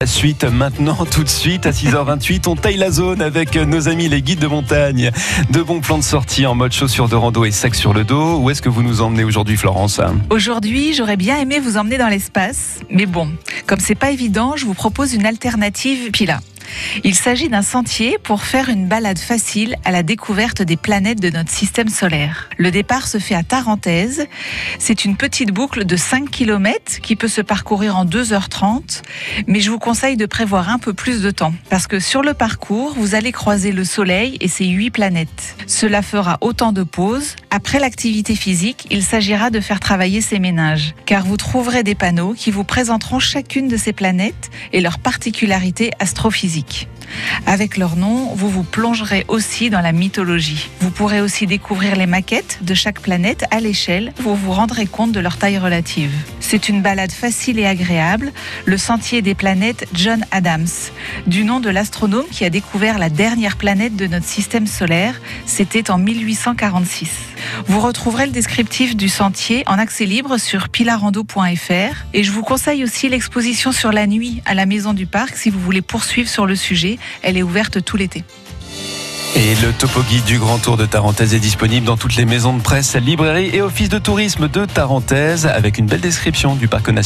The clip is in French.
La suite maintenant, tout de suite, à 6h28, on taille la zone avec nos amis les guides de montagne. De bons plans de sortie en mode chaussures de rando et sac sur le dos. Où est-ce que vous nous emmenez aujourd'hui, Florence Aujourd'hui, j'aurais bien aimé vous emmener dans l'espace, mais bon, comme c'est pas évident, je vous propose une alternative Pila. Il s'agit d'un sentier pour faire une balade facile à la découverte des planètes de notre système solaire. Le départ se fait à Tarentaise. C'est une petite boucle de 5 km qui peut se parcourir en 2h30, mais je vous conseille de prévoir un peu plus de temps parce que sur le parcours, vous allez croiser le Soleil et ses 8 planètes. Cela fera autant de pauses. Après l'activité physique, il s'agira de faire travailler ces ménages car vous trouverez des panneaux qui vous présenteront chacune de ces planètes et leurs particularités astrophysiques. Avec leur nom, vous vous plongerez aussi dans la mythologie. Vous pourrez aussi découvrir les maquettes de chaque planète à l'échelle. Vous vous rendrez compte de leur taille relative. C'est une balade facile et agréable, le sentier des planètes John Adams, du nom de l'astronome qui a découvert la dernière planète de notre système solaire. C'était en 1846. Vous retrouverez le descriptif du sentier en accès libre sur pilarando.fr et je vous conseille aussi l'exposition sur la nuit à la Maison du Parc si vous voulez poursuivre sur le sujet. Elle est ouverte tout l'été. Et le topo guide du Grand Tour de Tarentaise est disponible dans toutes les maisons de presse, librairies et offices de tourisme de Tarentaise avec une belle description du parc national.